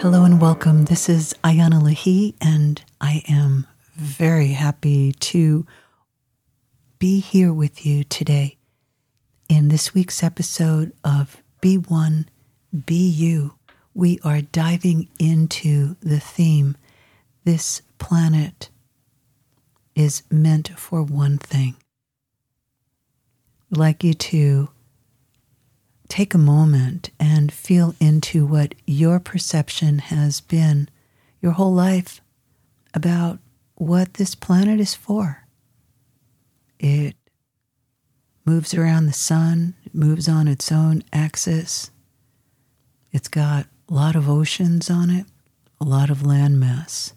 Hello and welcome. This is Iana Lahi, and I am very happy to be here with you today in this week's episode of Be One, Be You. We are diving into the theme this planet is meant for one thing. I'd like you to take a moment and feel into what your perception has been your whole life about what this planet is for. It moves around the sun, it moves on its own axis. It's got a lot of oceans on it, a lot of landmass.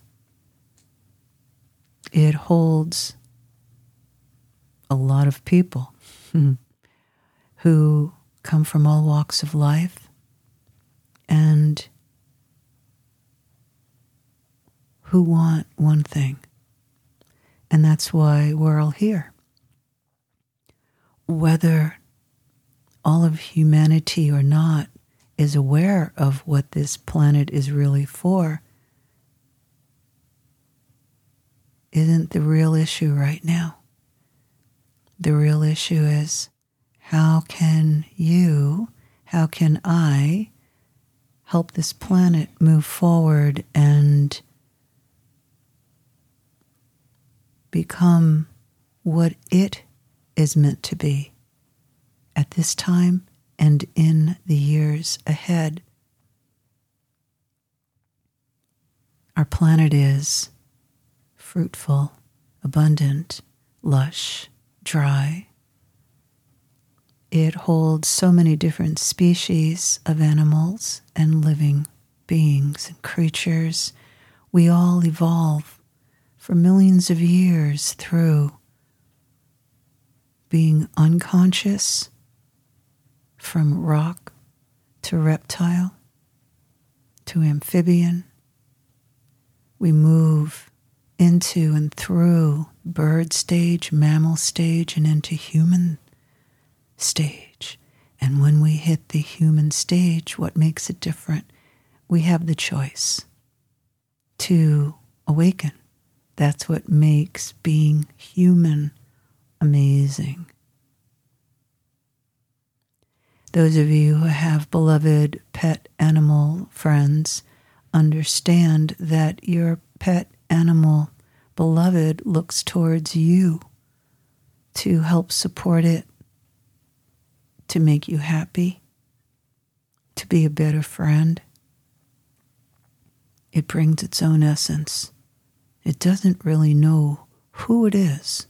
It holds a lot of people who come from all walks of life and who want one thing. And that's why we're all here. Whether all of humanity or not is aware of what this planet is really for isn't the real issue right now. The real issue is how can you, how can I help this planet move forward and become what it is meant to be at this time and in the years ahead? Our planet is fruitful, abundant, lush, dry, it holds so many different species of animals and living beings and creatures. We all evolve for millions of years through being unconscious from rock to reptile to amphibian. We move into and through bird stage, mammal stage, and into human stage. And when we hit the human stage, what makes it different? We have the choice to awaken. That's what makes being human amazing. Those of you who have beloved pet animal friends understand that your pet animal beloved looks towards you to help support it to make you happy, to be a better friend. It brings its own essence. It doesn't really know who it is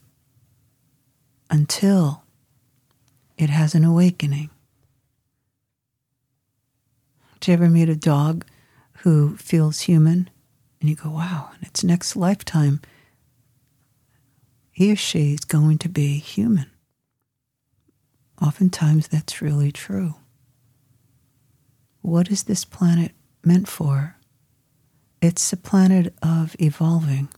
until it has an awakening. Do you ever meet a dog who feels human and you go, wow, in its next lifetime, he or she is going to be human? Oftentimes, that's really true. What is this planet meant for? It's a planet of evolving.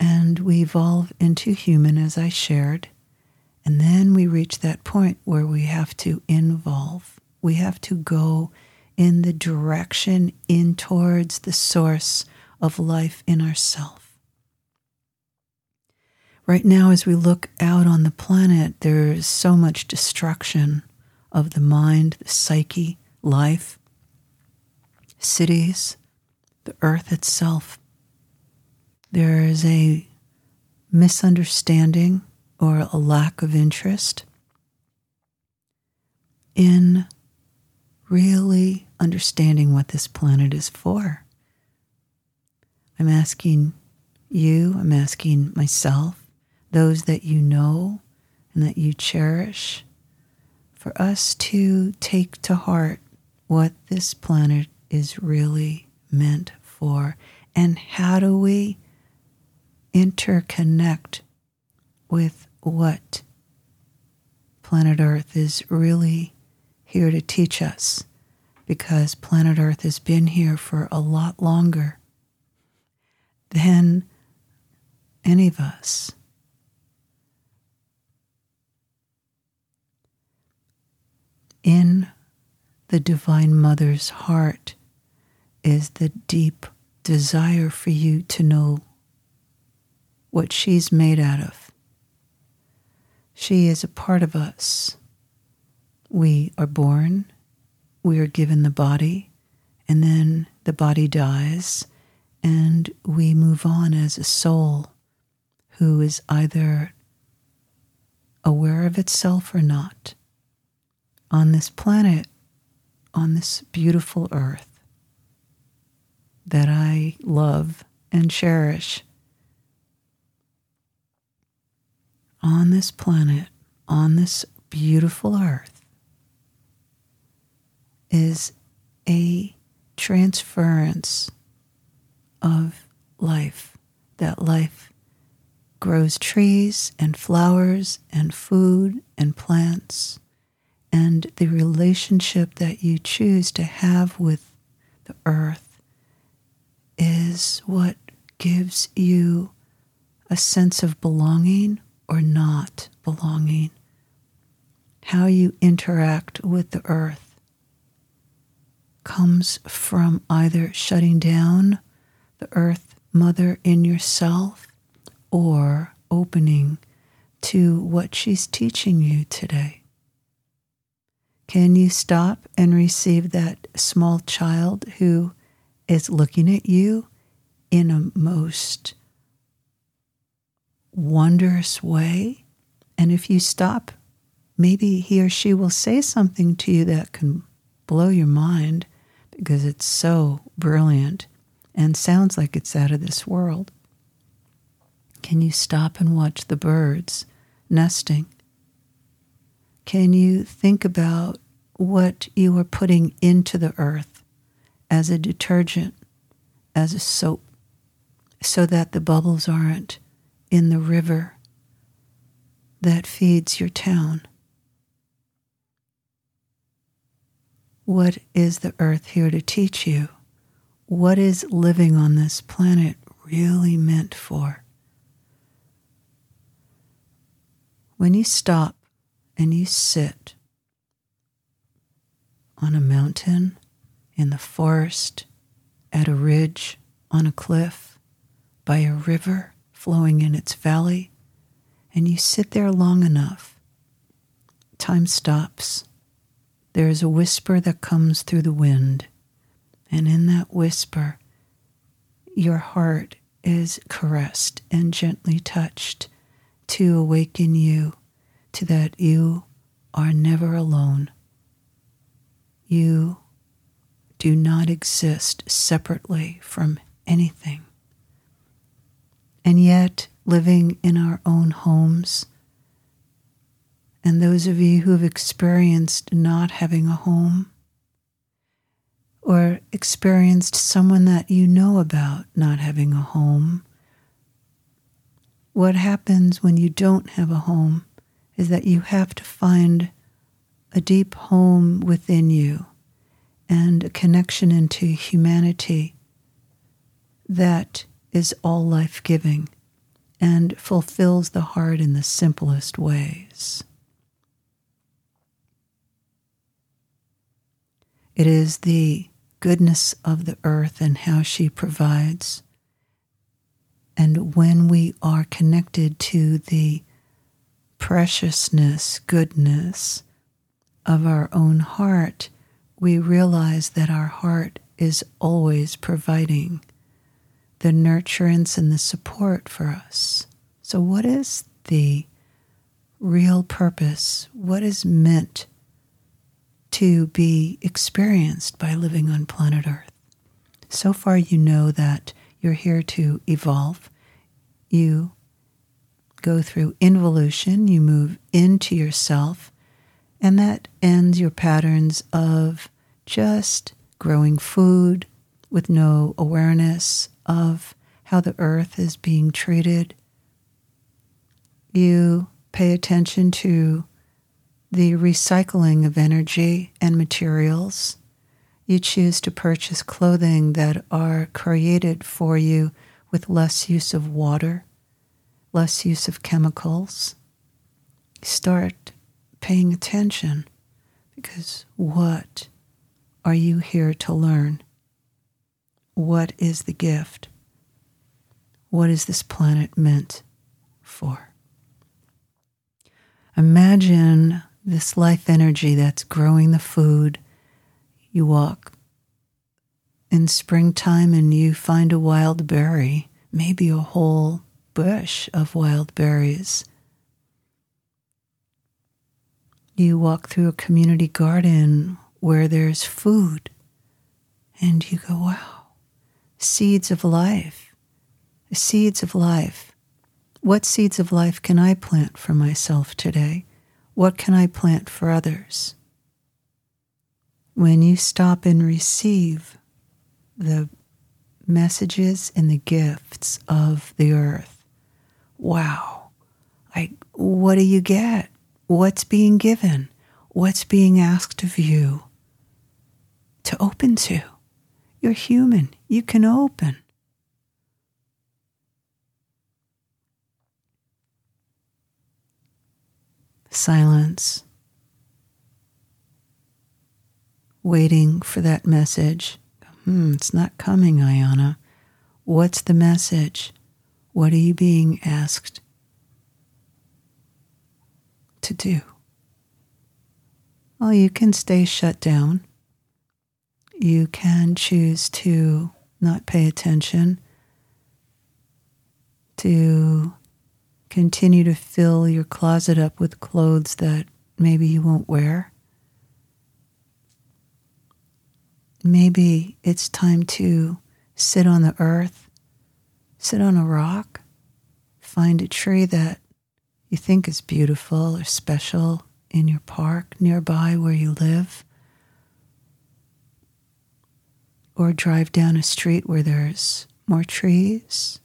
And we evolve into human, as I shared. And then we reach that point where we have to involve. We have to go in the direction in towards the source of life in ourself. Right now, as we look out on the planet, there is so much destruction of the mind, the psyche, life, cities, the earth itself. There is a misunderstanding or a lack of interest in really understanding what this planet is for. I'm asking you, I'm asking myself, those that you know and that you cherish, for us to take to heart what this planet is really meant for and how do we interconnect with what planet Earth is really here to teach us because planet Earth has been here for a lot longer than any of us. In the Divine Mother's heart, is the deep desire for you to know what she's made out of. She is a part of us. We are born, we are given the body, and then the body dies, and we move on as a soul who is either aware of itself or not on this planet, on this beautiful earth that I love and cherish. On this planet, on this beautiful earth, is a transference of life. That life grows trees and flowers and food and plants and the relationship that you choose to have with the earth is what gives you a sense of belonging or not belonging. How you interact with the earth comes from either shutting down the earth mother in yourself or opening to what she's teaching you today. Can you stop and receive that small child who is looking at you in a most wondrous way? And if you stop, maybe he or she will say something to you that can blow your mind because it's so brilliant and sounds like it's out of this world. Can you stop and watch the birds nesting? Can you think about what you are putting into the earth as a detergent, as a soap, so that the bubbles aren't in the river that feeds your town? What is the earth here to teach you? What is living on this planet really meant for? When you stop and you sit on a mountain, in the forest, at a ridge, on a cliff, by a river flowing in its valley, and you sit there long enough, time stops. There is a whisper that comes through the wind, and in that whisper, your heart is caressed and gently touched to awaken you to that you are never alone. You do not exist separately from anything. And yet, living in our own homes, and those of you who have experienced not having a home, or experienced someone that you know about not having a home, what happens when you don't have a home is that you have to find a deep home within you and a connection into humanity that is all life giving and fulfills the heart in the simplest ways. It is the goodness of the earth and how she provides. And when we are connected to the preciousness, goodness of our own heart, we realize that our heart is always providing the nurturance and the support for us. So, what is the real purpose? What is meant to be experienced by living on planet Earth? So far, you know that you're here to evolve. You go through involution, you move into yourself, and that ends your patterns of just growing food with no awareness of how the earth is being treated. You pay attention to the recycling of energy and materials. You choose to purchase clothing that are created for you with less use of water less use of chemicals. Start paying attention because what are you here to learn? what is the gift? What is this planet meant for? Imagine this life energy that's growing the food. You walk in springtime and you find a wild berry, maybe a whole bush of wild berries. You walk through a community garden where there's food, and you go, wow, seeds of life, seeds of life. What seeds of life can I plant for myself today? What can I plant for others? When you stop and receive the messages and the gifts of the earth, wow, like, what do you get? What's being given? What's being asked of you to open to? You're human. You can open. Silence. Waiting for that message. Hmm, it's not coming, Iana. What's the message? What are you being asked to do? Well, you can stay shut down you can choose to not pay attention, to continue to fill your closet up with clothes that maybe you won't wear. Maybe it's time to sit on the earth, sit on a rock, find a tree that you think is beautiful or special in your park nearby where you live or drive down a street where there's more trees,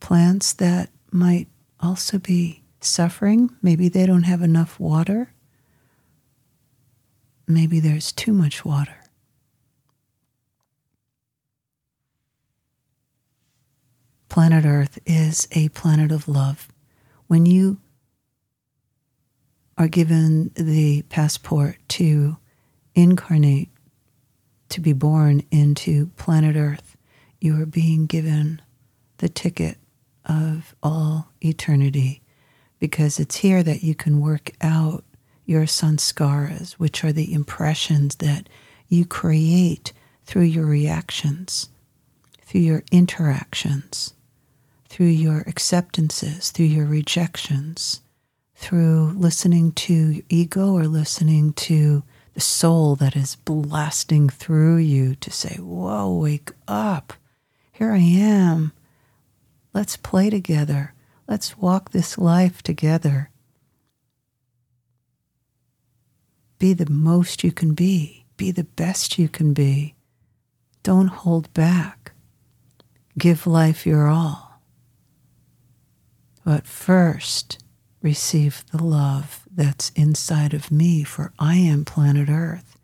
plants that might also be suffering. Maybe they don't have enough water. Maybe there's too much water. Planet Earth is a planet of love. When you are given the passport to incarnate to be born into planet Earth, you are being given the ticket of all eternity because it's here that you can work out your sanskaras, which are the impressions that you create through your reactions, through your interactions, through your acceptances, through your rejections, through listening to your ego or listening to the soul that is blasting through you to say, Whoa, wake up. Here I am. Let's play together. Let's walk this life together. Be the most you can be, be the best you can be. Don't hold back. Give life your all. But first, receive the love that's inside of me, for I am planet Earth.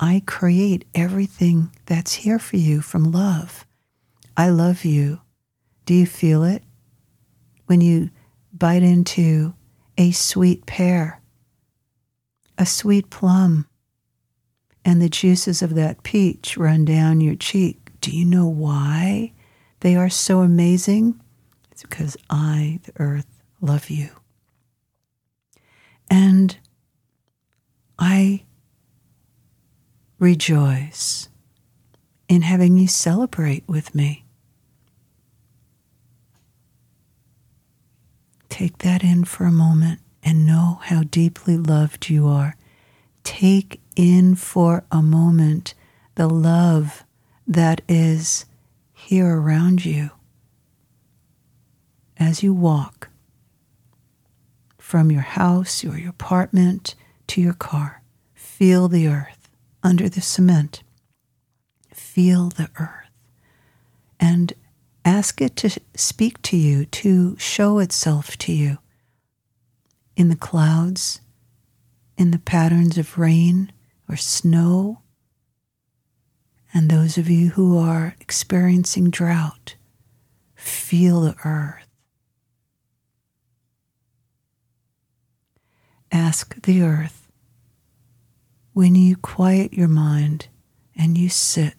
I create everything that's here for you from love. I love you. Do you feel it? When you bite into a sweet pear, a sweet plum, and the juices of that peach run down your cheek, do you know why they are so amazing? It's because I, the earth, love you. And I rejoice in having you celebrate with me. Take that in for a moment and know how deeply loved you are. Take in for a moment the love that is here around you as you walk from your house or your apartment to your car. Feel the earth under the cement. Feel the earth. And ask it to speak to you, to show itself to you in the clouds, in the patterns of rain or snow. And those of you who are experiencing drought, feel the earth ask the earth when you quiet your mind and you sit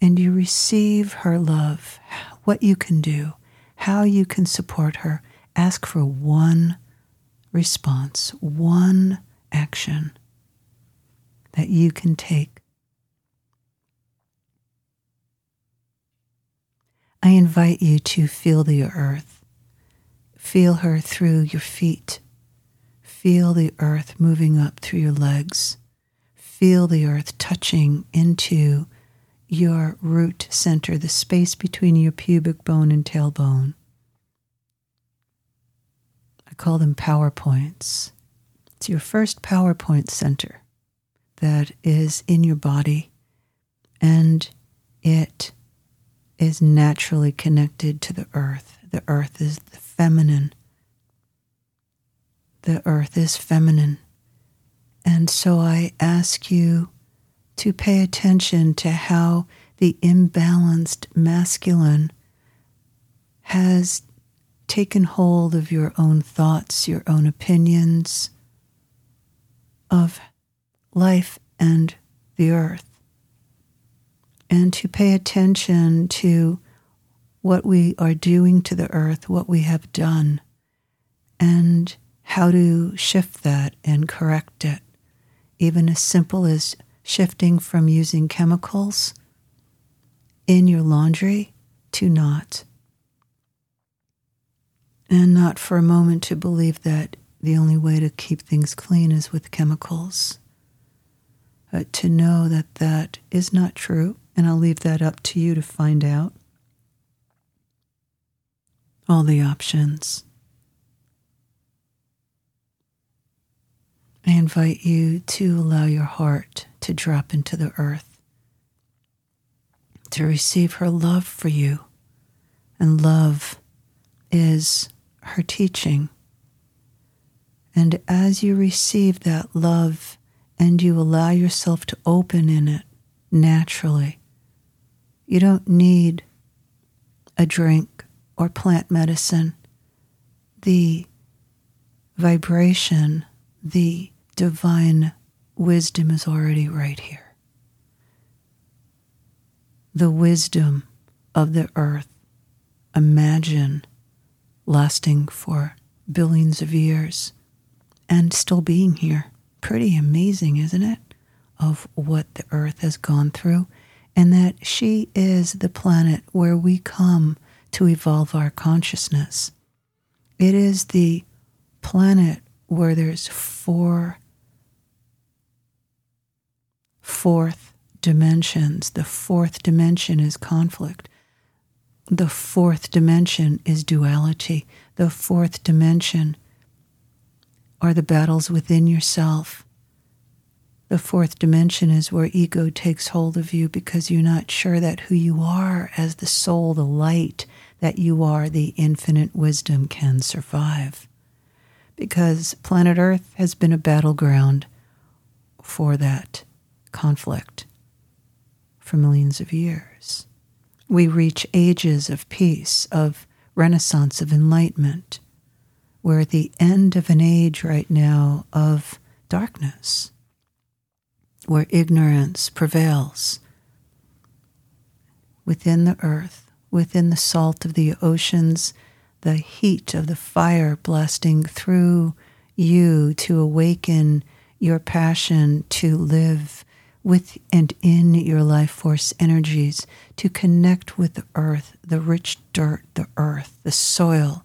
and you receive her love, what you can do, how you can support her, ask for one response, one action that you can take. I invite you to feel the earth. Feel her through your feet. Feel the earth moving up through your legs. Feel the earth touching into your root center, the space between your pubic bone and tailbone. I call them PowerPoints. It's your first PowerPoint center that is in your body, and it is naturally connected to the earth. The earth is the feminine. The earth is feminine. And so I ask you to pay attention to how the imbalanced masculine has taken hold of your own thoughts, your own opinions of life and the earth and to pay attention to what we are doing to the earth, what we have done, and how to shift that and correct it. Even as simple as shifting from using chemicals in your laundry to not. And not for a moment to believe that the only way to keep things clean is with chemicals. But to know that that is not true and I'll leave that up to you to find out. All the options. I invite you to allow your heart to drop into the earth, to receive her love for you. And love is her teaching. And as you receive that love and you allow yourself to open in it naturally, you don't need a drink or plant medicine. The vibration, the divine wisdom is already right here. The wisdom of the earth, imagine lasting for billions of years and still being here. Pretty amazing, isn't it? Of what the earth has gone through and that she is the planet where we come to evolve our consciousness. It is the planet where there's four fourth dimensions. The fourth dimension is conflict. The fourth dimension is duality. The fourth dimension are the battles within yourself. The fourth dimension is where ego takes hold of you because you're not sure that who you are as the soul, the light that you are, the infinite wisdom can survive. Because planet Earth has been a battleground for that conflict for millions of years. We reach ages of peace, of renaissance, of enlightenment. We're at the end of an age right now of darkness where ignorance prevails. Within the earth, within the salt of the oceans, the heat of the fire blasting through you to awaken your passion to live with and in your life force energies, to connect with the earth, the rich dirt, the earth, the soil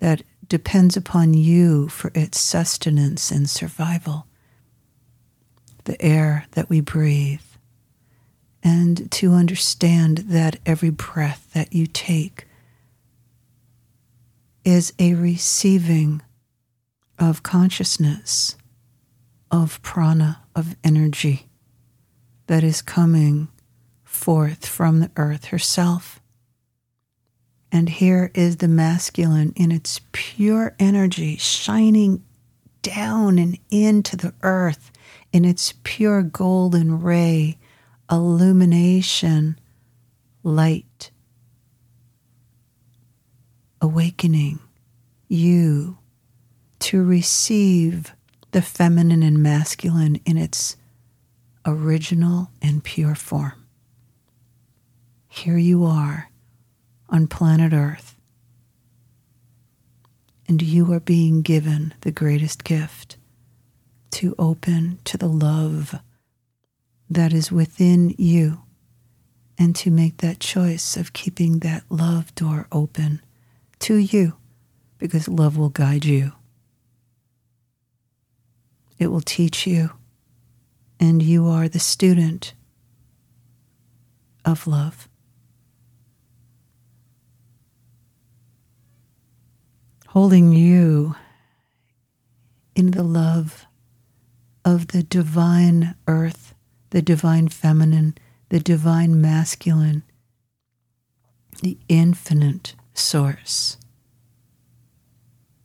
that depends upon you for its sustenance and survival the air that we breathe, and to understand that every breath that you take is a receiving of consciousness, of prana, of energy that is coming forth from the earth herself. And here is the masculine in its pure energy shining down and into the earth in its pure golden ray, illumination, light, awakening you to receive the feminine and masculine in its original and pure form. here you are on planet Earth, and you are being given the greatest gift to open to the love that is within you and to make that choice of keeping that love door open to you because love will guide you. It will teach you, and you are the student of love. Holding you in the love of the divine earth, the divine feminine, the divine masculine, the infinite source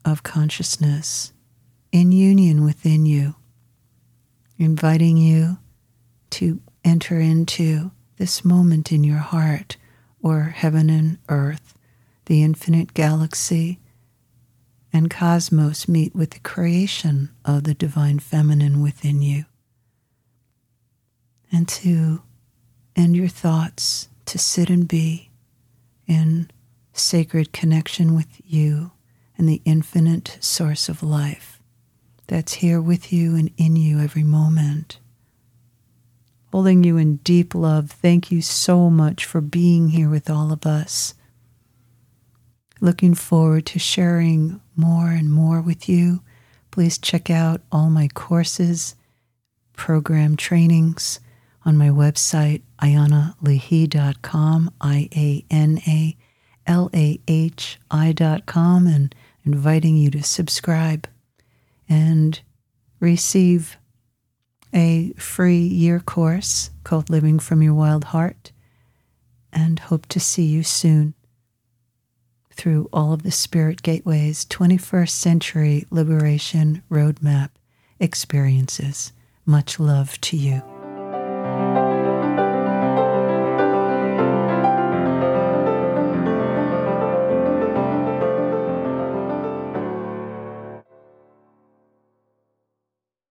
of consciousness in union within you, inviting you to enter into this moment in your heart or heaven and earth, the infinite galaxy and cosmos meet with the creation of the divine feminine within you. And to end your thoughts to sit and be in sacred connection with you and the infinite source of life that's here with you and in you every moment. Holding you in deep love, thank you so much for being here with all of us. Looking forward to sharing more and more with you. Please check out all my courses, program trainings on my website, ianalahi.com, I A N A L A H I.com, and inviting you to subscribe and receive a free year course called Living from Your Wild Heart, and hope to see you soon through all of the Spirit Gateway's 21st Century Liberation Roadmap experiences. Much love to you.